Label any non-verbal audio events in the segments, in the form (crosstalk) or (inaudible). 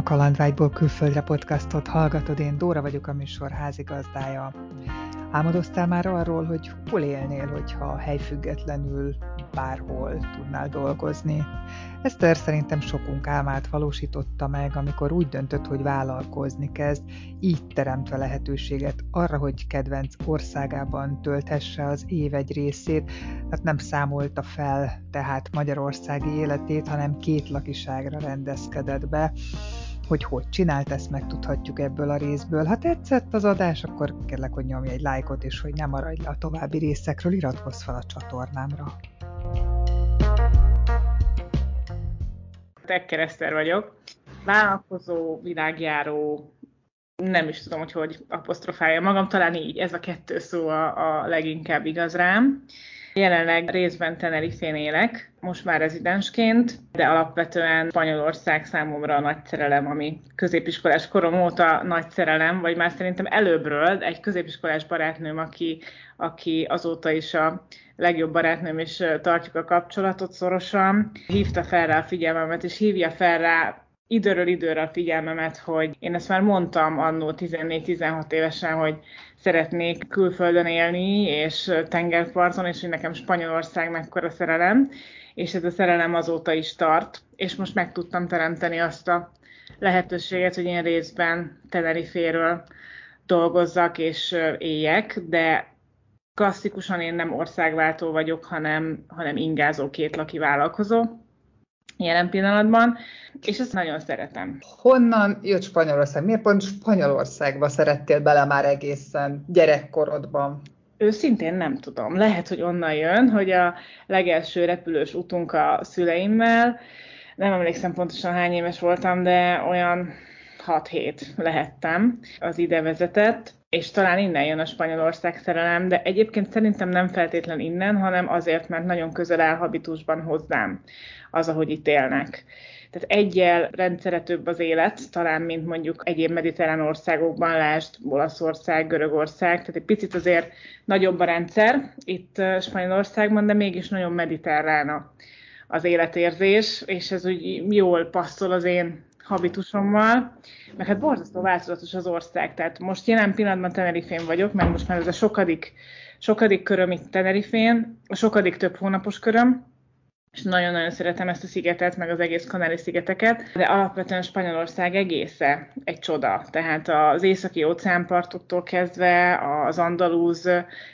A Kalandvágyból külföldre podcastot hallgatod, én Dóra vagyok a műsor házigazdája. Álmodoztál már arról, hogy hol élnél, hogyha helyfüggetlenül bárhol tudnál dolgozni? Eszter szerintem sokunk álmát valósította meg, amikor úgy döntött, hogy vállalkozni kezd, így teremtve lehetőséget arra, hogy kedvenc országában tölthesse az év egy részét, hát nem számolta fel tehát Magyarországi életét, hanem két lakiságra rendezkedett be hogy hogy csinált, ezt megtudhatjuk ebből a részből. Ha tetszett az adás, akkor kérlek, hogy nyomj egy lájkot, és hogy ne maradj le a további részekről, iratkozz fel a csatornámra. Tekkereszter vagyok. Vállalkozó, világjáró, nem is tudom, hogy hogy apostrofálja magam, talán így, ez a kettő szó a, a leginkább igaz rám. Jelenleg részben Tenerifén élek, most már rezidensként, de alapvetően Spanyolország számomra a nagy szerelem, ami középiskolás korom óta nagy szerelem, vagy már szerintem előbbről egy középiskolás barátnőm, aki, aki azóta is a legjobb barátnőm, és tartjuk a kapcsolatot szorosan, hívta fel rá a figyelmemet, és hívja fel rá időről időre a figyelmemet, hogy én ezt már mondtam annó 14-16 évesen, hogy szeretnék külföldön élni, és tengerparton, és hogy nekem Spanyolország mekkora szerelem, és ez a szerelem azóta is tart, és most meg tudtam teremteni azt a lehetőséget, hogy én részben Teneriféről dolgozzak és éljek, de klasszikusan én nem országváltó vagyok, hanem, hanem ingázó két laki vállalkozó jelen pillanatban, és ezt nagyon szeretem. Honnan jött Spanyolország? Miért pont Spanyolországba szerettél bele már egészen gyerekkorodban? Őszintén nem tudom. Lehet, hogy onnan jön, hogy a legelső repülős utunk a szüleimmel, nem emlékszem pontosan hány éves voltam, de olyan 6-7 lehettem, az ide vezetett, és talán innen jön a Spanyolország szerelem, de egyébként szerintem nem feltétlen innen, hanem azért, mert nagyon közel áll habitusban hozzám az, ahogy itt élnek. Tehát egyel rendszeretőbb az élet, talán, mint mondjuk egyéb mediterrán országokban, lásd Olaszország, Görögország, tehát egy picit azért nagyobb a rendszer itt Spanyolországban, de mégis nagyon mediterrán az életérzés, és ez úgy jól passzol az én habitusommal, meg hát borzasztó változatos az ország. Tehát most jelen pillanatban Tenerifén vagyok, mert most már ez a sokadik, sokadik köröm itt Tenerifén, a sokadik több hónapos köröm, és nagyon-nagyon szeretem ezt a szigetet, meg az egész Kanári-szigeteket, de alapvetően Spanyolország egésze egy csoda. Tehát az északi óceánpartoktól kezdve az andalúz,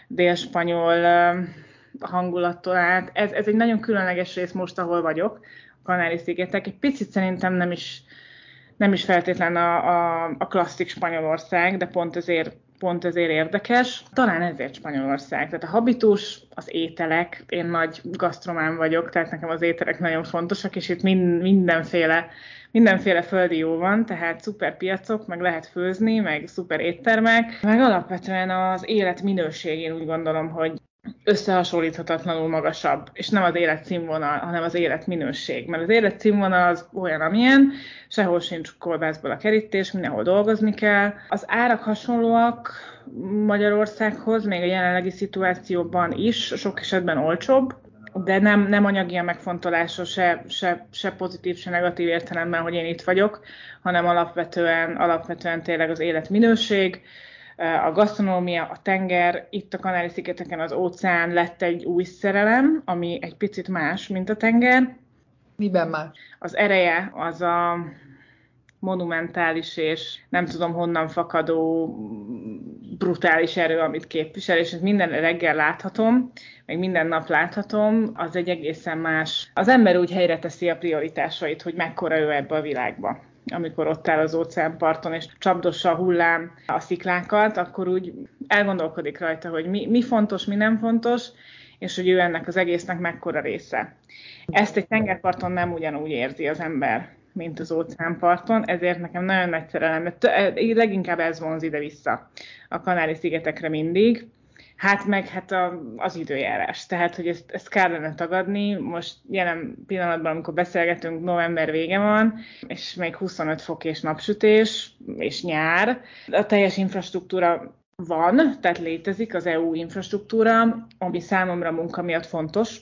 délspanyol hangulattól át. Ez, ez egy nagyon különleges rész most, ahol vagyok, a Kanári-szigetek. Egy picit szerintem nem is, nem is feltétlen a, a, a klasszik Spanyolország, de pont ezért pont ezért érdekes. Talán ezért Spanyolország. Tehát a habitus, az ételek, én nagy gasztromán vagyok, tehát nekem az ételek nagyon fontosak, és itt mind, mindenféle, mindenféle földi jó van, tehát szuper piacok, meg lehet főzni, meg szuper éttermek, meg alapvetően az élet minőség, én úgy gondolom, hogy összehasonlíthatatlanul magasabb, és nem az életszínvonal, hanem az életminőség. Mert az életszínvonal az olyan, amilyen, sehol sincs kolbászból a kerítés, mindenhol dolgozni kell. Az árak hasonlóak Magyarországhoz, még a jelenlegi szituációban is, sok esetben olcsóbb, de nem, nem anyagi a megfontolása se, se, se pozitív, se negatív értelemben, hogy én itt vagyok, hanem alapvetően, alapvetően tényleg az életminőség, a gasztronómia, a tenger, itt a Kanári-szigeteken az óceán lett egy új szerelem, ami egy picit más, mint a tenger. Miben más? Az ereje az a monumentális és nem tudom honnan fakadó brutális erő, amit képvisel, és ezt minden reggel láthatom, meg minden nap láthatom, az egy egészen más. Az ember úgy helyre teszi a prioritásait, hogy mekkora ő ebbe a világba amikor ott áll az óceánparton, és csapdossa a hullám a sziklákat, akkor úgy elgondolkodik rajta, hogy mi, mi fontos, mi nem fontos, és hogy ő ennek az egésznek mekkora része. Ezt egy tengerparton nem ugyanúgy érzi az ember, mint az óceánparton, ezért nekem nagyon nagy szerelem, leginkább ez vonz ide-vissza a Kanári-szigetekre mindig, Hát meg hát a, az időjárás. Tehát, hogy ezt, ezt kellene tagadni. Most jelen pillanatban, amikor beszélgetünk, november vége van, és még 25 fok és napsütés, és nyár. A teljes infrastruktúra van, tehát létezik az EU infrastruktúra, ami számomra munka miatt fontos,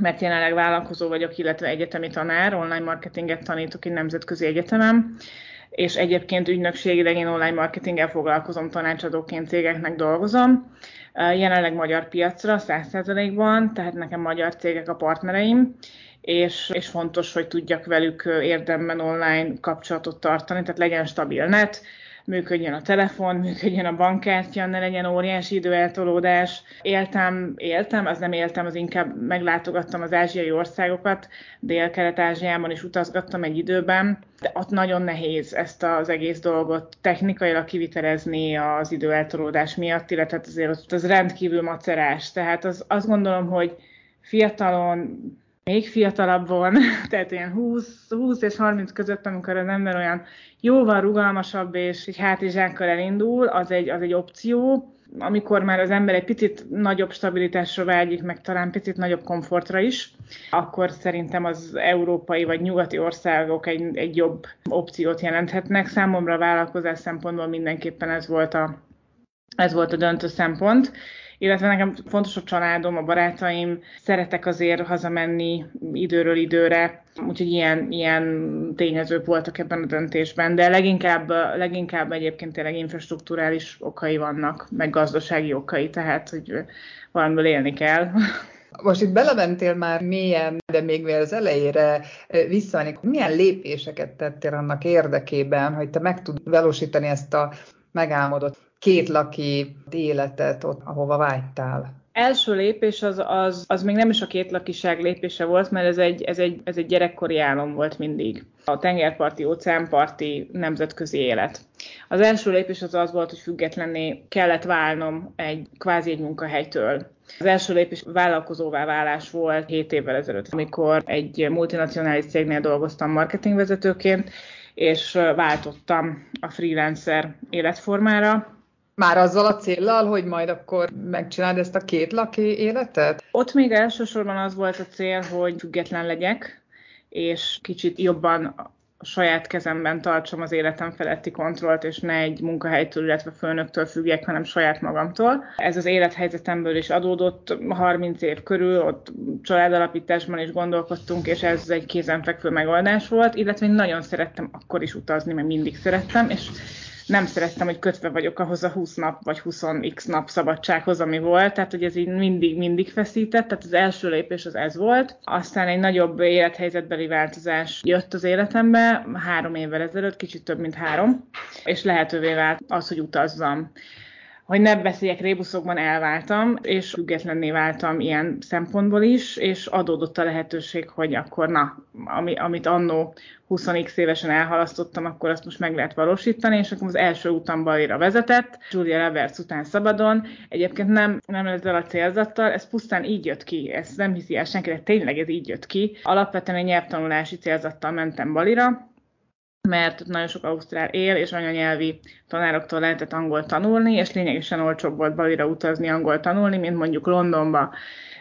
mert jelenleg vállalkozó vagyok, illetve egyetemi tanár, online marketinget tanítok egy nemzetközi egyetemem, és egyébként ügynökségileg én online marketinggel foglalkozom, tanácsadóként cégeknek dolgozom. Jelenleg magyar piacra 100%-ban, tehát nekem magyar cégek a partnereim, és, és fontos, hogy tudjak velük érdemben online kapcsolatot tartani, tehát legyen stabil net, működjön a telefon, működjön a bankkártya, ne legyen óriási időeltolódás. Éltem, éltem, az nem éltem, az inkább meglátogattam az ázsiai országokat, Dél-Kelet-Ázsiában is utazgattam egy időben, de ott nagyon nehéz ezt az egész dolgot technikailag kivitelezni az időeltolódás miatt, illetve azért ott az rendkívül macerás. Tehát az, azt gondolom, hogy fiatalon még fiatalabb van, (laughs) tehát ilyen 20, 20 és 30 között, amikor az ember olyan jóval rugalmasabb és egy hátizsákkal elindul, az egy, az egy opció. Amikor már az ember egy picit nagyobb stabilitásra vágyik, meg talán picit nagyobb komfortra is, akkor szerintem az európai vagy nyugati országok egy, egy jobb opciót jelenthetnek. Számomra a vállalkozás szempontból mindenképpen ez volt a, ez volt a döntő szempont illetve nekem fontos a családom, a barátaim, szeretek azért hazamenni időről időre, úgyhogy ilyen, ilyen tényezők voltak ebben a döntésben, de leginkább, leginkább egyébként tényleg infrastruktúrális okai vannak, meg gazdasági okai, tehát hogy valamiből élni kell. Most itt belementél már mélyen, de még még az elejére visszaállni. Milyen lépéseket tettél annak érdekében, hogy te meg tud valósítani ezt a megálmodott két laki életet ott, ahova vágytál? Első lépés az, az, az még nem is a két lakiság lépése volt, mert ez egy, ez, egy, ez egy gyerekkori álom volt mindig. A tengerparti, óceánparti nemzetközi élet. Az első lépés az az volt, hogy függetlenné kellett válnom egy kvázi egy munkahelytől. Az első lépés vállalkozóvá válás volt 7 évvel ezelőtt, amikor egy multinacionális cégnél dolgoztam marketingvezetőként, és váltottam a freelancer életformára, már azzal a céllal, hogy majd akkor megcsináld ezt a két laki életet? Ott még elsősorban az volt a cél, hogy független legyek, és kicsit jobban a saját kezemben tartsam az életem feletti kontrollt, és ne egy munkahelytől, illetve főnöktől függjek, hanem saját magamtól. Ez az élethelyzetemből is adódott 30 év körül, ott családalapításban is gondolkodtunk, és ez egy kézenfekvő megoldás volt, illetve én nagyon szerettem akkor is utazni, mert mindig szerettem, és nem szerettem, hogy kötve vagyok ahhoz a 20 nap vagy 20x nap szabadsághoz, ami volt, tehát hogy ez így mindig, mindig feszített, tehát az első lépés az ez volt. Aztán egy nagyobb élethelyzetbeli változás jött az életembe, három évvel ezelőtt, kicsit több, mint három, és lehetővé vált az, hogy utazzam hogy ne beszéljek rébuszokban elváltam, és függetlenné váltam ilyen szempontból is, és adódott a lehetőség, hogy akkor na, ami, amit annó 20x évesen elhalasztottam, akkor azt most meg lehet valósítani, és akkor az első utam Balira vezetett, Julia Roberts után szabadon. Egyébként nem, nem ezzel a célzattal, ez pusztán így jött ki, ezt nem hiszi el senki, de tényleg ez így jött ki. Alapvetően egy nyelvtanulási célzattal mentem Balira, mert nagyon sok ausztrál él, és anyanyelvi tanároktól lehetett angol tanulni, és lényegesen olcsóbb volt Balira utazni, angol tanulni, mint mondjuk Londonba.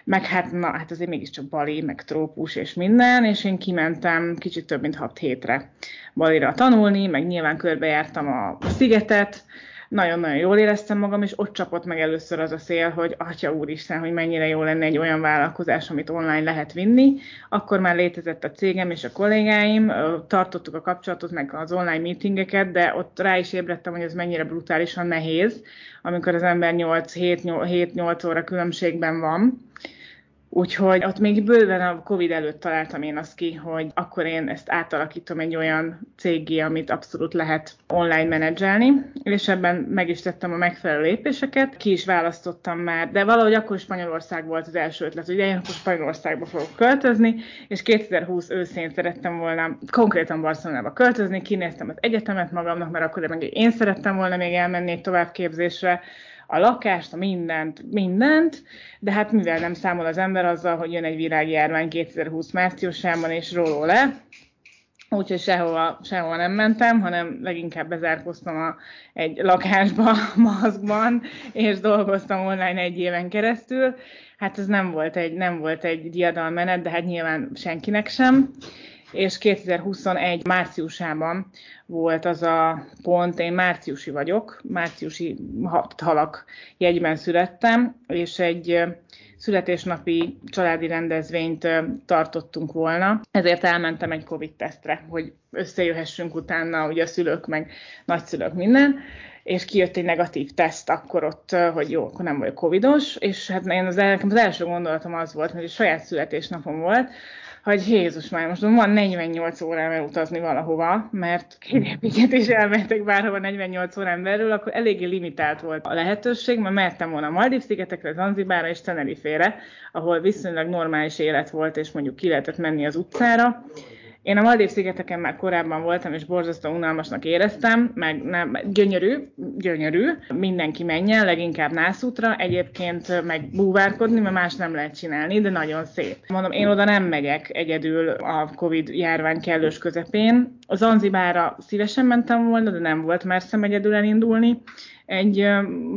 Meg hát, na, hát azért mégiscsak Bali, meg trópus és minden, és én kimentem kicsit több mint 6 hétre Balira tanulni, meg nyilván körbejártam a szigetet, nagyon-nagyon jól éreztem magam, és ott csapott meg először az a szél, hogy atya úristen, hogy mennyire jó lenne egy olyan vállalkozás, amit online lehet vinni. Akkor már létezett a cégem és a kollégáim, tartottuk a kapcsolatot, meg az online meetingeket, de ott rá is ébredtem, hogy ez mennyire brutálisan nehéz, amikor az ember 8-7-8 óra különbségben van Úgyhogy ott még bőven a Covid előtt találtam én azt ki, hogy akkor én ezt átalakítom egy olyan cégé, amit abszolút lehet online menedzselni, és ebben meg is tettem a megfelelő lépéseket, ki is választottam már, de valahogy akkor Spanyolország volt az első ötlet, hogy én akkor Spanyolországba fogok költözni, és 2020 őszén szerettem volna konkrétan Barcelonába költözni, kinéztem az egyetemet magamnak, mert akkor meg én szerettem volna még elmenni egy továbbképzésre, a lakást, a mindent, mindent, de hát mivel nem számol az ember azzal, hogy jön egy világjárvány 2020 márciusában és róló le, úgyhogy sehova, sehova nem mentem, hanem leginkább bezárkoztam a, egy lakásba, maszkban, és dolgoztam online egy éven keresztül. Hát ez nem volt egy, nem volt egy diadalmenet, de hát nyilván senkinek sem és 2021 márciusában volt az a pont, én márciusi vagyok, márciusi halak jegyben születtem, és egy születésnapi családi rendezvényt tartottunk volna. Ezért elmentem egy Covid-tesztre, hogy összejöhessünk utána, ugye a szülők, meg nagyszülők, minden és kijött egy negatív teszt akkor ott, hogy jó, akkor nem vagyok covidos, és hát én az, az első gondolatom az volt, hogy a saját születésnapom volt, hogy Jézus már most van 48 órám elutazni valahova, mert kényelmiket is elmentek bárhova 48 órán belül, akkor eléggé limitált volt a lehetőség, mert mehettem volna a Maldív-szigetekre, Zanzibára és Tenerifére, ahol viszonylag normális élet volt, és mondjuk ki lehetett menni az utcára, én a Maldív szigeteken már korábban voltam, és borzasztó unalmasnak éreztem, meg nem, gyönyörű, gyönyörű, mindenki menjen, leginkább nászútra, egyébként meg búvárkodni, mert más nem lehet csinálni, de nagyon szép. Mondom, én oda nem megyek egyedül a Covid járvány kellős közepén. Az Zanzibára szívesen mentem volna, de nem volt merszem egyedül elindulni egy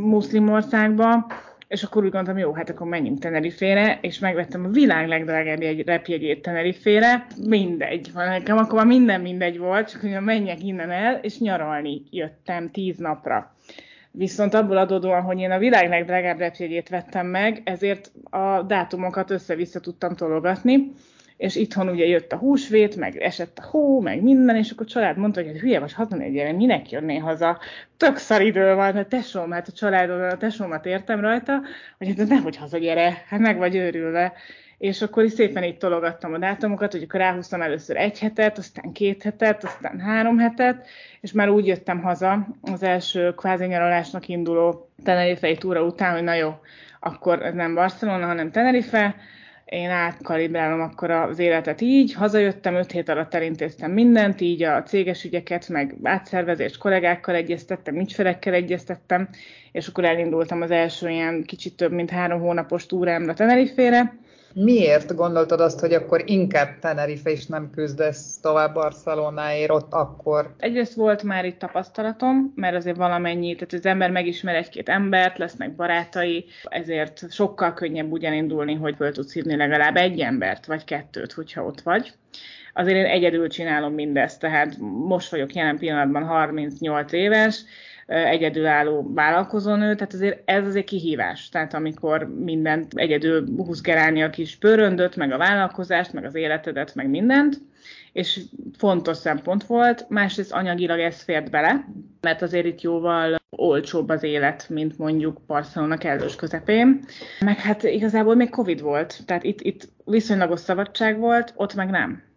muszlim országba, és akkor úgy gondoltam, jó, hát akkor menjünk Tenerifére, és megvettem a világ legdrágább egy repjegyét Tenerifére, mindegy, van nekem akkor már minden mindegy volt, csak hogy menjek innen el, és nyaralni jöttem tíz napra. Viszont abból adódóan, hogy én a világ legdrágább repjegyét vettem meg, ezért a dátumokat össze-vissza tudtam tologatni, és itthon ugye jött a húsvét, meg esett a hó, meg minden, és akkor a család mondta, hogy hát hülye vagy hazamenni, gyere, minek jönné haza? Tök szar idő van, a tesóm, hát a családon, a tesómat értem rajta, hogy hát nehogy haza gyere, hát meg vagy őrülve. És akkor is szépen így tologattam a dátumokat, hogy akkor ráhúztam először egy hetet, aztán két hetet, aztán három hetet, és már úgy jöttem haza az első kvázi nyaralásnak induló Tenerife túra után, hogy na jó, akkor ez nem Barcelona, hanem Tenerife, én átkalibrálom akkor az életet így, hazajöttem, öt hét alatt elintéztem mindent, így a céges ügyeket, meg átszervezést kollégákkal egyeztettem, ügyfelekkel egyeztettem, és akkor elindultam az első ilyen kicsit több mint három hónapos túrámra Tenerifére, Miért gondoltad azt, hogy akkor inkább Tenerife is nem küzdesz tovább Barcelonáért ott akkor? Egyrészt volt már itt tapasztalatom, mert azért valamennyi, tehát az ember megismer egy-két embert, lesznek barátai, ezért sokkal könnyebb úgy elindulni, hogy föl tudsz hívni legalább egy embert, vagy kettőt, hogyha ott vagy azért én egyedül csinálom mindezt, tehát most vagyok jelen pillanatban 38 éves, egyedülálló vállalkozónő, tehát azért ez azért kihívás. Tehát amikor mindent egyedül húzgerálni a kis pöröndöt, meg a vállalkozást, meg az életedet, meg mindent, és fontos szempont volt, másrészt anyagilag ez fért bele, mert azért itt jóval olcsóbb az élet, mint mondjuk Barcelona kellős közepén. Meg hát igazából még Covid volt, tehát itt, itt viszonylagos szabadság volt, ott meg nem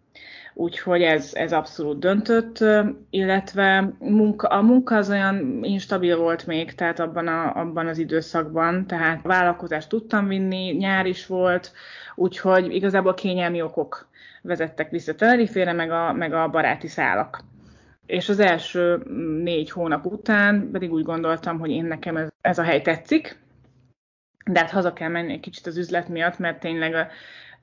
úgyhogy ez, ez abszolút döntött, illetve munka, a munka az olyan instabil volt még, tehát abban, a, abban az időszakban, tehát vállalkozást tudtam vinni, nyár is volt, úgyhogy igazából kényelmi okok vezettek vissza Tenerifére, meg a, meg a baráti szálak. És az első négy hónap után pedig úgy gondoltam, hogy én nekem ez, ez a hely tetszik, de hát haza kell menni egy kicsit az üzlet miatt, mert tényleg a,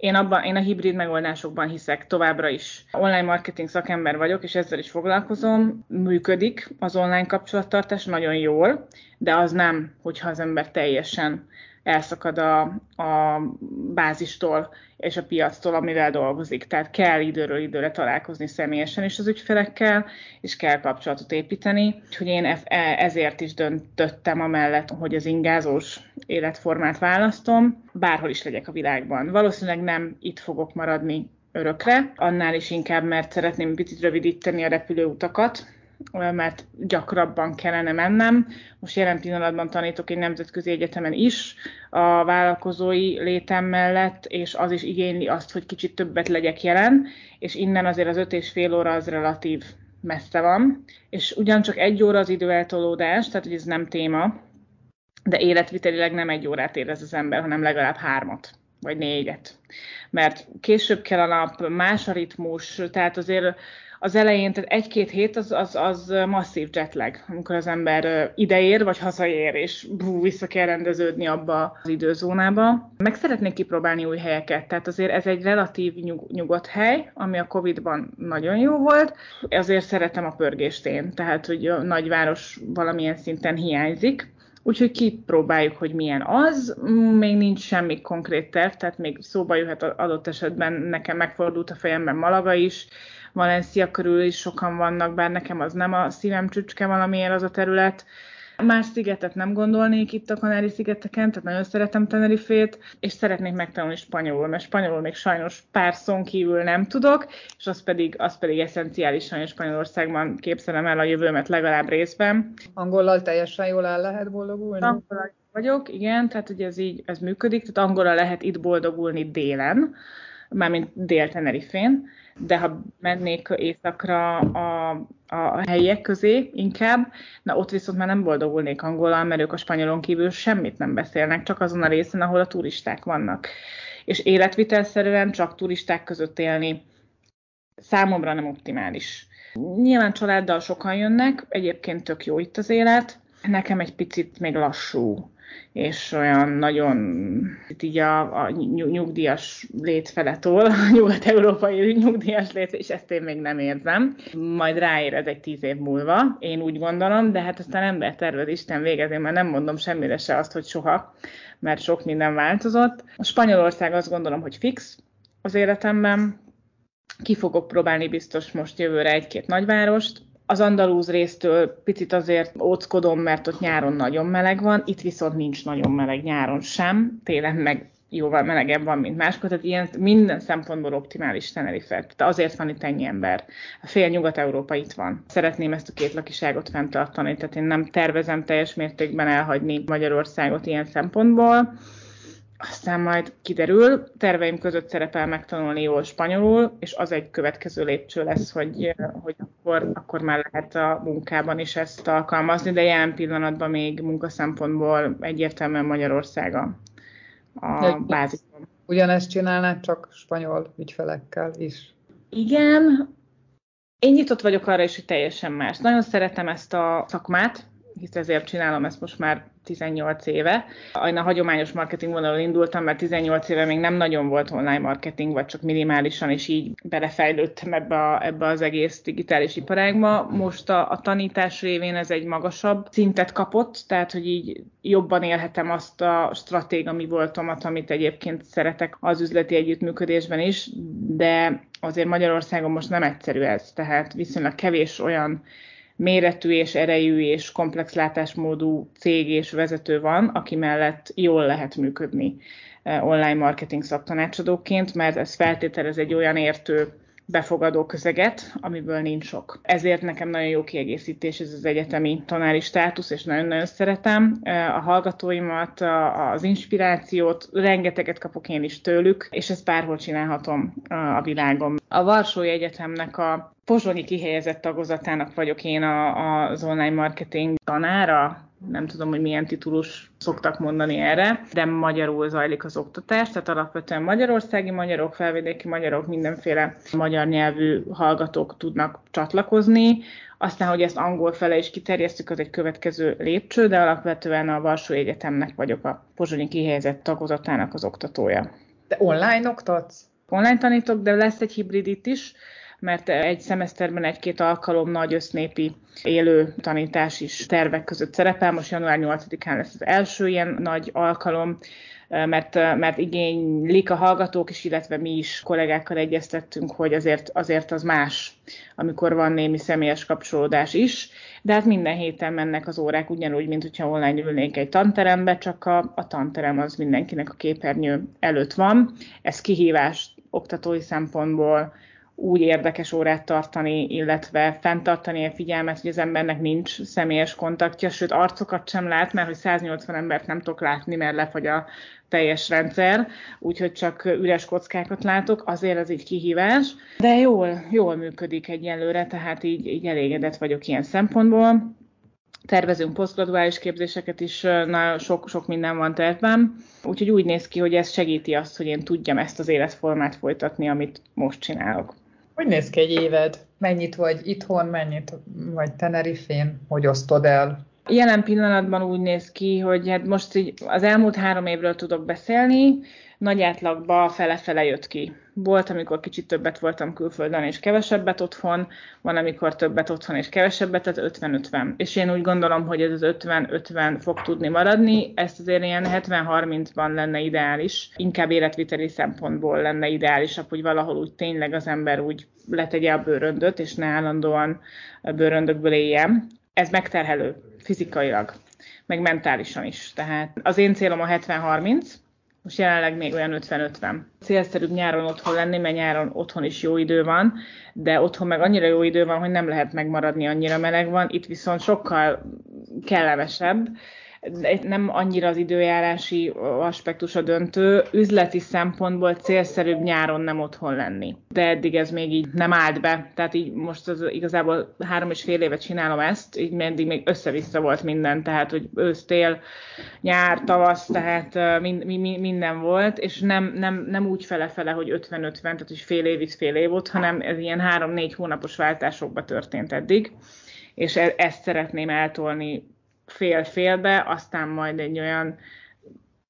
én, abban, én a hibrid megoldásokban hiszek továbbra is. Online marketing szakember vagyok, és ezzel is foglalkozom. Működik az online kapcsolattartás nagyon jól, de az nem, hogyha az ember teljesen elszakad a, a bázistól és a piactól, amivel dolgozik. Tehát kell időről időre találkozni személyesen is az ügyfelekkel, és kell kapcsolatot építeni. Úgyhogy én e, ezért is döntöttem amellett, hogy az ingázós életformát választom, bárhol is legyek a világban. Valószínűleg nem itt fogok maradni örökre, annál is inkább, mert szeretném picit rövidíteni a repülőutakat, mert gyakrabban kellene mennem. Most jelen pillanatban tanítok egy nemzetközi egyetemen is a vállalkozói létem mellett, és az is igényli azt, hogy kicsit többet legyek jelen, és innen azért az öt és fél óra az relatív messze van, és ugyancsak egy óra az időeltolódás, tehát hogy ez nem téma, de életvitelileg nem egy órát érez az ember, hanem legalább hármat, vagy négyet. Mert később kell a nap, más a ritmus, tehát azért az elején, tehát egy-két hét az, az, az masszív jetlag, amikor az ember ideér, vagy hazaér, és bú, vissza kell rendeződni abba az időzónába. Meg szeretnék kipróbálni új helyeket, tehát azért ez egy relatív nyug, nyugodt hely, ami a Covid-ban nagyon jó volt, azért szeretem a pörgést én, tehát hogy a nagyváros valamilyen szinten hiányzik. Úgyhogy kipróbáljuk, hogy milyen az. Még nincs semmi konkrét terv, tehát még szóba jöhet adott esetben, nekem megfordult a fejemben Malaga is, Valencia körül is sokan vannak, bár nekem az nem a szívem csücske valamiért az a terület. Más szigetet nem gondolnék itt a Kanári-szigeteken, tehát nagyon szeretem Tenerifét, és szeretnék megtanulni spanyolul, mert spanyolul még sajnos pár szón kívül nem tudok, és az pedig, az pedig eszenciális sajnos Spanyolországban képzelem el a jövőmet legalább részben. Angolal teljesen jól el lehet boldogulni? Angolal vagyok, igen, tehát ugye ez így ez működik, tehát angolra lehet itt boldogulni délen, mármint dél-Tenerifén, de ha mennék északra a, a helyiek közé inkább, na ott viszont már nem boldogulnék angolal, mert ők a spanyolon kívül semmit nem beszélnek, csak azon a részen, ahol a turisták vannak. És életvitelszerűen csak turisták között élni számomra nem optimális. Nyilván családdal sokan jönnek, egyébként tök jó itt az élet, nekem egy picit még lassú és olyan nagyon így a, a nyugdíjas lét feletól, a nyugat-európai nyugdíjas lét, és ezt én még nem érzem. Majd ráér ez egy tíz év múlva, én úgy gondolom, de hát aztán ember tervez Isten végez, én már nem mondom semmire se azt, hogy soha, mert sok minden változott. A Spanyolország azt gondolom, hogy fix az életemben, ki fogok próbálni biztos most jövőre egy-két nagyvárost, az andalúz résztől picit azért óckodom, mert ott nyáron nagyon meleg van, itt viszont nincs nagyon meleg nyáron sem, télen meg jóval melegebb van, mint máskor, tehát ilyen minden szempontból optimális Tenerife. Tehát azért van itt ennyi ember. A fél Nyugat-Európa itt van. Szeretném ezt a két lakiságot fenntartani, tehát én nem tervezem teljes mértékben elhagyni Magyarországot ilyen szempontból aztán majd kiderül, terveim között szerepel megtanulni jól spanyolul, és az egy következő lépcső lesz, hogy, hogy akkor, akkor már lehet a munkában is ezt alkalmazni, de jelen pillanatban még munkaszempontból egyértelműen Magyarország a, a bázisom. Ugyanezt csinálnád csak spanyol ügyfelekkel is? Igen, én nyitott vagyok arra is, hogy teljesen más. Nagyon szeretem ezt a szakmát, hisz ezért csinálom ezt most már 18 éve. Én a hagyományos marketing vonalon indultam, mert 18 éve még nem nagyon volt online marketing, vagy csak minimálisan, és így belefejlődtem ebbe, a, ebbe az egész digitális iparágba. Most a, a tanítás révén ez egy magasabb szintet kapott, tehát hogy így jobban élhetem azt a stratég, ami voltomat, amit egyébként szeretek az üzleti együttműködésben is, de azért Magyarországon most nem egyszerű ez, tehát viszonylag kevés olyan méretű és erejű és komplex látásmódú cég és vezető van, aki mellett jól lehet működni eh, online marketing szaktanácsadóként, mert ez feltételez egy olyan értő befogadó közeget, amiből nincs sok. Ezért nekem nagyon jó kiegészítés ez az egyetemi tanári státusz, és nagyon-nagyon szeretem a hallgatóimat, az inspirációt, rengeteget kapok én is tőlük, és ezt bárhol csinálhatom a világon. A Varsói Egyetemnek a pozsonyi kihelyezett tagozatának vagyok én a, az online marketing tanára, nem tudom, hogy milyen titulus szoktak mondani erre, de magyarul zajlik az oktatás, tehát alapvetően magyarországi magyarok, felvidéki magyarok, mindenféle magyar nyelvű hallgatók tudnak csatlakozni. Aztán, hogy ezt angol fele is kiterjesztük, az egy következő lépcső, de alapvetően a Varsó Egyetemnek vagyok a pozsonyi kihelyezett tagozatának az oktatója. De online oktatsz? Online tanítok, de lesz egy hibrid itt is, mert egy szemeszterben egy-két alkalom nagy össznépi élő tanítás is tervek között szerepel. Most január 8-án lesz az első ilyen nagy alkalom, mert, mert igénylik a hallgatók is, illetve mi is kollégákkal egyeztettünk, hogy azért, azért az más, amikor van némi személyes kapcsolódás is, de hát minden héten mennek az órák ugyanúgy, mint hogyha online ülnénk egy tanterembe, csak a, a tanterem az mindenkinek a képernyő előtt van. Ez kihívás oktatói szempontból, úgy érdekes órát tartani, illetve fenntartani a figyelmet, hogy az embernek nincs személyes kontaktja, sőt arcokat sem lát, mert hogy 180 embert nem tudok látni, mert lefagy a teljes rendszer, úgyhogy csak üres kockákat látok, azért ez így kihívás, de jól, jól működik egyelőre, tehát így, így elégedett vagyok ilyen szempontból. Tervezünk posztgraduális képzéseket is, nagyon sok, sok minden van tervben, úgyhogy úgy néz ki, hogy ez segíti azt, hogy én tudjam ezt az életformát folytatni, amit most csinálok. Hogy néz ki egy éved? Mennyit vagy itthon, mennyit vagy Tenerifén? Hogy osztod el? Jelen pillanatban úgy néz ki, hogy hát most így az elmúlt három évről tudok beszélni, nagy átlagba fele-fele jött ki. Volt, amikor kicsit többet voltam külföldön és kevesebbet otthon, van, amikor többet otthon és kevesebbet, tehát 50-50. És én úgy gondolom, hogy ez az 50-50 fog tudni maradni, ezt azért ilyen 70-30-ban lenne ideális, inkább életviteli szempontból lenne ideálisabb, hogy valahol úgy tényleg az ember úgy letegye a bőröndöt, és ne állandóan bőröndökből éljen. Ez megterhelő fizikailag meg mentálisan is. Tehát az én célom a 70-30, most jelenleg még olyan 50-50. Célszerűbb nyáron otthon lenni, mert nyáron otthon is jó idő van, de otthon meg annyira jó idő van, hogy nem lehet megmaradni, annyira meleg van. Itt viszont sokkal kellemesebb, nem annyira az időjárási aspektus a döntő, üzleti szempontból célszerűbb nyáron nem otthon lenni. De eddig ez még így nem állt be, tehát így most az igazából három és fél évet csinálom ezt, így eddig még össze-vissza volt minden, tehát hogy ősztél, nyár, tavasz, tehát mind, minden volt, és nem, nem, nem úgy fele-fele, hogy 50-50, tehát hogy fél év itt, fél év volt, hanem ez ilyen három-négy hónapos váltásokba történt eddig. És e-, ezt szeretném eltolni fél-félbe, aztán majd egy olyan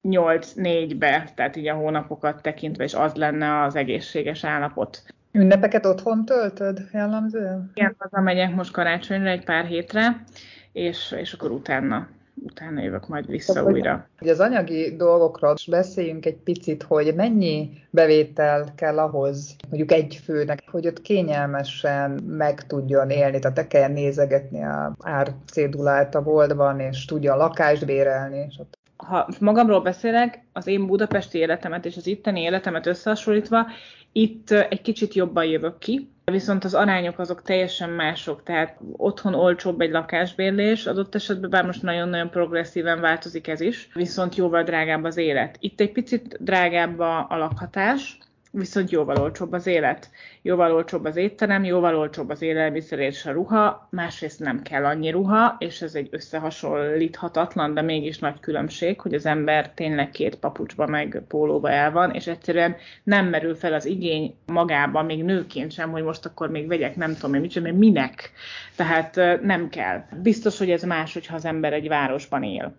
8-4-be, tehát így a hónapokat tekintve, és az lenne az egészséges állapot. Ünnepeket otthon töltöd jellemzően? Igen, hazamegyek most karácsonyra egy pár hétre, és, és akkor utána utána jövök majd vissza Akkor, újra. Hogy az anyagi dolgokról beszéljünk egy picit, hogy mennyi bevétel kell ahhoz, mondjuk egy főnek, hogy ott kényelmesen meg tudjon élni, tehát te kell nézegetni a árcédulát a boltban, és tudja a lakást bérelni, és ott ha magamról beszélek, az én budapesti életemet és az itteni életemet összehasonlítva, itt egy kicsit jobban jövök ki, viszont az arányok azok teljesen mások, tehát otthon olcsóbb egy lakásbérlés, adott esetben bár most nagyon-nagyon progresszíven változik ez is, viszont jóval drágább az élet. Itt egy picit drágább a, lakhatás, viszont jóval olcsóbb az élet. Jóval olcsóbb az étterem, jóval olcsóbb az élelmiszer és a ruha, másrészt nem kell annyi ruha, és ez egy összehasonlíthatatlan, de mégis nagy különbség, hogy az ember tényleg két papucsba meg pólóba el van, és egyszerűen nem merül fel az igény magába, még nőként sem, hogy most akkor még vegyek, nem tudom én micsoda, mert minek. Tehát nem kell. Biztos, hogy ez más, hogyha az ember egy városban él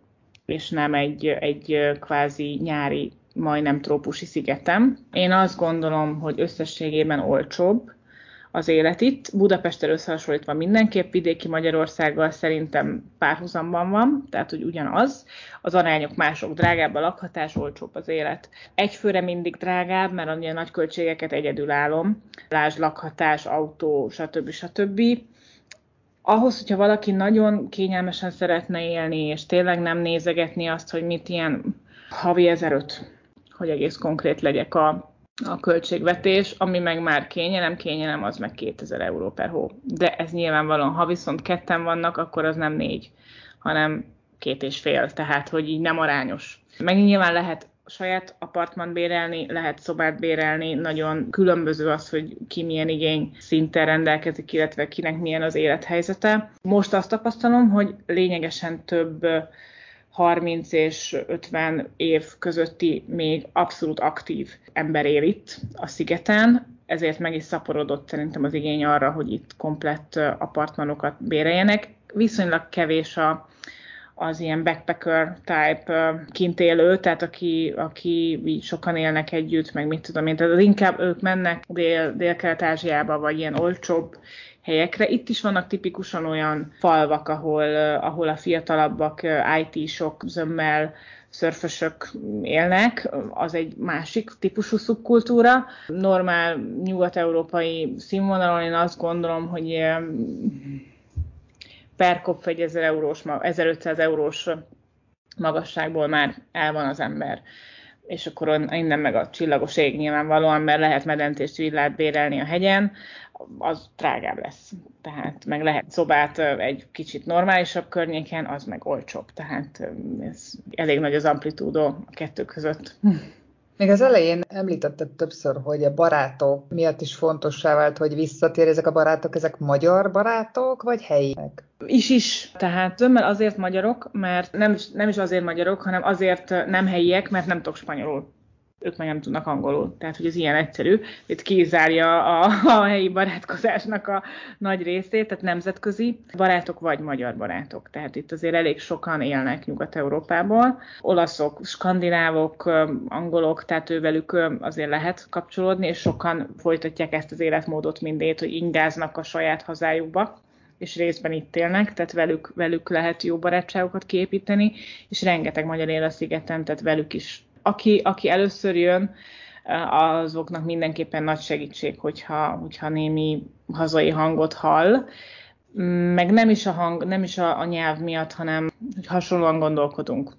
és nem egy, egy kvázi nyári majdnem trópusi szigetem. Én azt gondolom, hogy összességében olcsóbb az élet itt. Budapesttel összehasonlítva mindenképp vidéki Magyarországgal szerintem párhuzamban van, tehát hogy ugyanaz. Az arányok mások, drágább a lakhatás, olcsóbb az élet. Egyfőre mindig drágább, mert a nagy költségeket egyedül állom. Lásd lakhatás, autó, stb. stb ahhoz, hogyha valaki nagyon kényelmesen szeretne élni, és tényleg nem nézegetni azt, hogy mit ilyen havi 1005 hogy egész konkrét legyek a, a költségvetés, ami meg már kényelem, kényelem az meg 2000 euró per hó. De ez nyilvánvalóan, ha viszont ketten vannak, akkor az nem négy, hanem két és fél, tehát hogy így nem arányos. Meg nyilván lehet saját apartman bérelni, lehet szobát bérelni, nagyon különböző az, hogy ki milyen igény szinten rendelkezik, illetve kinek milyen az élethelyzete. Most azt tapasztalom, hogy lényegesen több 30 és 50 év közötti még abszolút aktív ember él itt a szigeten, ezért meg is szaporodott szerintem az igény arra, hogy itt komplett apartmanokat béreljenek. Viszonylag kevés a, az ilyen backpacker type kint élő, tehát aki, aki sokan élnek együtt, meg mit tudom én, tehát inkább ők mennek dél, Dél-Kelet-Ázsiába, vagy ilyen olcsóbb helyekre. Itt is vannak tipikusan olyan falvak, ahol, ahol a fiatalabbak IT-sok zömmel szörfösök élnek, az egy másik típusú szubkultúra. Normál nyugat-európai színvonalon én azt gondolom, hogy per kop egy 1000 eurós, 1500 eurós magasságból már el van az ember és akkor innen meg a csillagos ég nyilvánvalóan, mert lehet medencést villát bérelni a hegyen, az drágább lesz. Tehát meg lehet szobát egy kicsit normálisabb környéken, az meg olcsóbb. Tehát ez elég nagy az amplitúdó a kettő között. Még az elején említetted többször, hogy a barátok miatt is fontossá vált, hogy visszatér ezek a barátok, ezek magyar barátok, vagy helyiek? Is is. Tehát tömmel azért magyarok, mert nem, nem is azért magyarok, hanem azért nem helyiek, mert nem tudok spanyolul ők meg nem tudnak angolul. Tehát, hogy ez ilyen egyszerű. Itt kizárja a, a helyi barátkozásnak a nagy részét, tehát nemzetközi barátok vagy magyar barátok. Tehát itt azért elég sokan élnek Nyugat-Európából. Olaszok, skandinávok, angolok, tehát ővelük azért lehet kapcsolódni, és sokan folytatják ezt az életmódot mindét, hogy ingáznak a saját hazájukba és részben itt élnek, tehát velük, velük lehet jó barátságokat kiépíteni, és rengeteg magyar él a szigeten, tehát velük is aki, aki először jön, azoknak mindenképpen nagy segítség, hogyha, hogyha némi hazai hangot hall. Meg nem is a hang, nem is a, a nyelv miatt, hanem hogy hasonlóan gondolkodunk.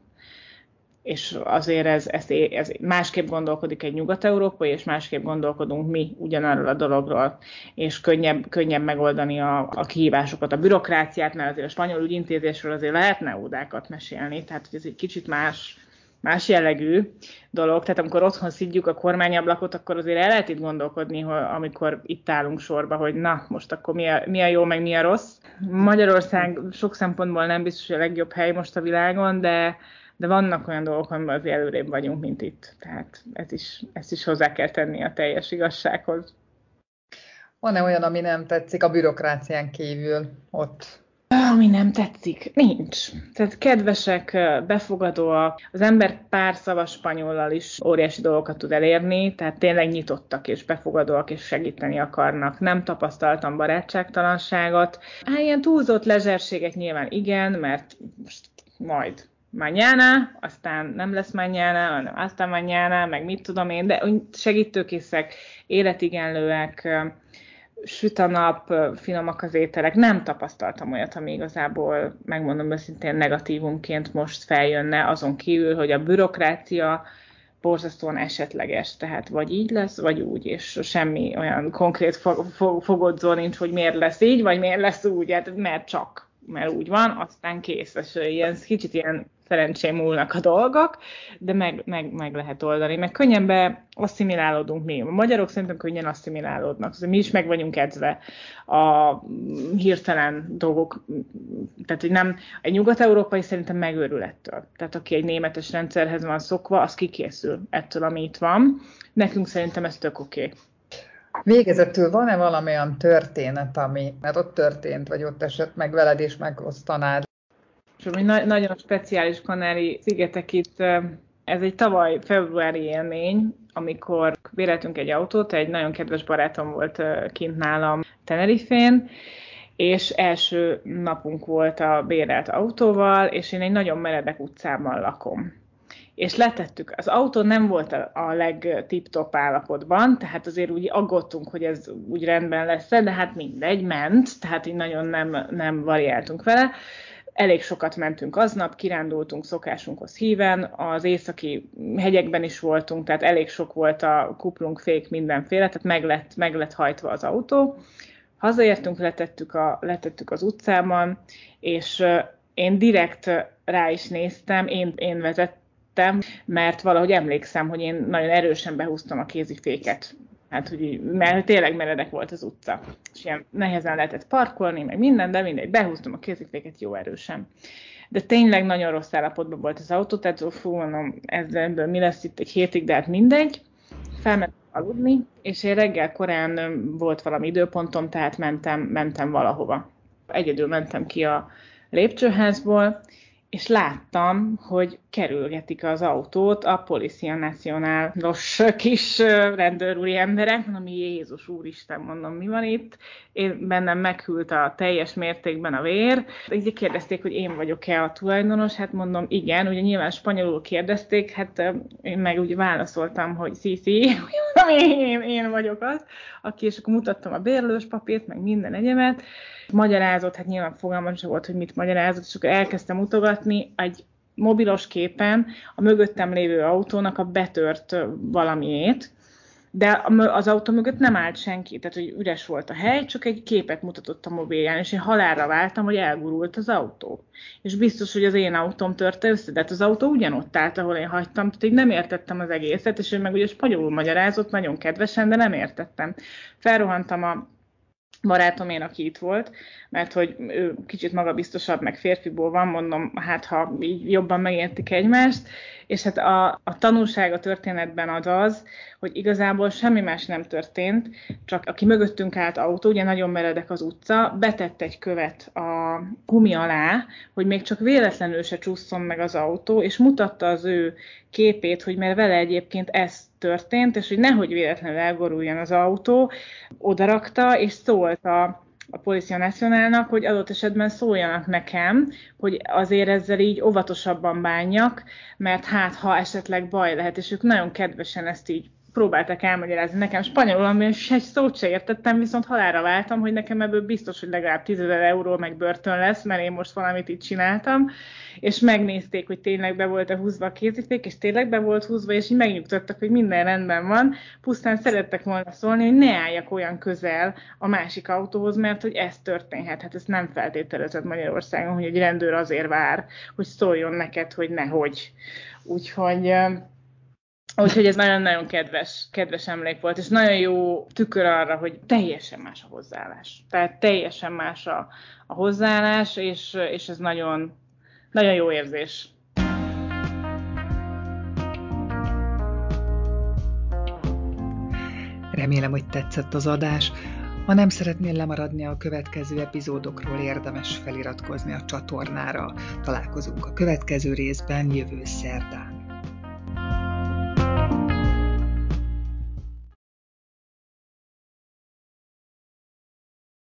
És azért ez, ez, ez másképp gondolkodik egy nyugat-európai, és másképp gondolkodunk mi ugyanarról a dologról, és könnyebb, könnyebb megoldani a, a kihívásokat, a bürokráciát, mert azért a spanyol ügyintézésről azért lehetne ódákat mesélni, tehát ez egy kicsit más, más jellegű dolog. Tehát amikor otthon szidjuk a kormányablakot, akkor azért el lehet itt gondolkodni, hogy amikor itt állunk sorba, hogy na, most akkor mi a, mi a jó, meg mi a rossz. Magyarország sok szempontból nem biztos, hogy a legjobb hely most a világon, de de vannak olyan dolgok, amiben az előrébb vagyunk, mint itt. Tehát ez is, ezt is hozzá kell tenni a teljes igazsághoz. Van-e olyan, ami nem tetszik a bürokrácián kívül ott? Ami nem tetszik? Nincs. Tehát kedvesek, befogadóak, az ember pár szavas spanyollal is óriási dolgokat tud elérni, tehát tényleg nyitottak és befogadóak és segíteni akarnak. Nem tapasztaltam barátságtalanságot. Hát ilyen túlzott lezserséget nyilván igen, mert most majd mañana, aztán nem lesz mañana, hanem aztán mañana, meg mit tudom én, de segítőkészek, életigenlőek, süt a nap, finomak az ételek. Nem tapasztaltam olyat, ami igazából, megmondom őszintén, negatívumként most feljönne, azon kívül, hogy a bürokrácia borzasztóan esetleges, tehát vagy így lesz, vagy úgy, és semmi olyan konkrét fogodzó nincs, hogy miért lesz így, vagy miért lesz úgy, hát mert csak mert úgy van, aztán kész. És ilyen, kicsit ilyen szerencsém múlnak a dolgok, de meg, meg, meg lehet oldani. Meg könnyen be asszimilálódunk mi. A magyarok szerintem könnyen asszimilálódnak. Mi is meg vagyunk edzve a hirtelen dolgok, tehát hogy nem, egy nyugat-európai szerintem megőrül ettől. Tehát aki egy németes rendszerhez van szokva, az kikészül ettől, ami itt van. Nekünk szerintem ez tök oké. Okay. Végezetül van-e valamilyen történet, ami, mert ott történt, vagy ott esett meg veled, és megosztanád? Ami na- nagyon speciális kanári szigetek itt, ez egy tavaly februári élmény, amikor véletünk egy autót, egy nagyon kedves barátom volt kint nálam Tenerifén, és első napunk volt a bérelt autóval, és én egy nagyon meredek utcában lakom és letettük. Az autó nem volt a, a legtip-top állapotban, tehát azért úgy aggódtunk, hogy ez úgy rendben lesz de hát mindegy, ment, tehát így nagyon nem, nem variáltunk vele. Elég sokat mentünk aznap, kirándultunk szokásunkhoz híven, az északi hegyekben is voltunk, tehát elég sok volt a kuplunk, fék, mindenféle, tehát meg lett, meg lett hajtva az autó. Hazaértünk, letettük, a, letettük az utcában, és én direkt rá is néztem, én, én vezettem, mert valahogy emlékszem, hogy én nagyon erősen behúztam a kéziféket. Hát, hogy mert tényleg meredek volt az utca. És ilyen nehezen lehetett parkolni, meg minden, de mindegy, behúztam a kéziféket jó erősen. De tényleg nagyon rossz állapotban volt az autó, tehát fú, mondom, ebből mi lesz itt egy hétig, de hát mindegy. Felmentem aludni, és én reggel korán volt valami időpontom, tehát mentem, mentem valahova. Egyedül mentem ki a lépcsőházból, és láttam, hogy kerülgetik az autót a Policia Nacionálos kis rendőrúri emberek, mondom, Jézus úristen, mondom, mi van itt? Én bennem meghűlt a teljes mértékben a vér. Így kérdezték, hogy én vagyok-e a tulajdonos, hát mondom, igen, ugye nyilván spanyolul kérdezték, hát én meg úgy válaszoltam, hogy szí, (laughs) én, én vagyok az, aki, és akkor mutattam a bérlős papírt, meg minden egyemet, magyarázott, hát nyilván fogalmam sem volt, hogy mit magyarázott, és akkor elkezdtem mutogatni egy mobilos képen a mögöttem lévő autónak a betört valamiét, de az autó mögött nem állt senki, tehát hogy üres volt a hely, csak egy képet mutatott a mobilján, és én halálra váltam, hogy elgurult az autó. És biztos, hogy az én autóm törte össze, de hát az autó ugyanott állt, ahol én hagytam, tehát így nem értettem az egészet, és ő meg ugye spanyolul magyarázott nagyon kedvesen, de nem értettem. Felrohantam a barátom én, aki itt volt, mert hogy ő kicsit magabiztosabb, meg férfiból van, mondom, hát ha így jobban megértik egymást, és hát a, a tanulság a történetben az az, hogy igazából semmi más nem történt, csak aki mögöttünk állt autó, ugye nagyon meredek az utca, betett egy követ a gumi alá, hogy még csak véletlenül se csúszson meg az autó, és mutatta az ő képét, hogy mert vele egyébként ez történt, és hogy nehogy véletlenül elgoruljon az autó, odarakta, és szólt a a Policia Nacionálnak, hogy adott esetben szóljanak nekem, hogy azért ezzel így óvatosabban bánjak, mert hát ha esetleg baj lehet, és ők nagyon kedvesen ezt így próbálták elmagyarázni nekem spanyolul, amiben egy szót se értettem, viszont halára váltam, hogy nekem ebből biztos, hogy legalább 10 euró meg börtön lesz, mert én most valamit itt csináltam, és megnézték, hogy tényleg be volt-e húzva a kézifék, és tényleg be volt húzva, és így megnyugtattak, hogy minden rendben van, pusztán szerettek volna szólni, hogy ne álljak olyan közel a másik autóhoz, mert hogy ez történhet. Hát ez nem feltételezett Magyarországon, hogy egy rendőr azért vár, hogy szóljon neked, hogy nehogy. Úgyhogy Úgyhogy ez nagyon-nagyon kedves, kedves emlék volt, és nagyon jó tükör arra, hogy teljesen más a hozzáállás. Tehát teljesen más a, a hozzáállás, és, és ez nagyon, nagyon jó érzés. Remélem, hogy tetszett az adás. Ha nem szeretnél lemaradni a következő epizódokról, érdemes feliratkozni a csatornára. Találkozunk a következő részben jövő szerdán.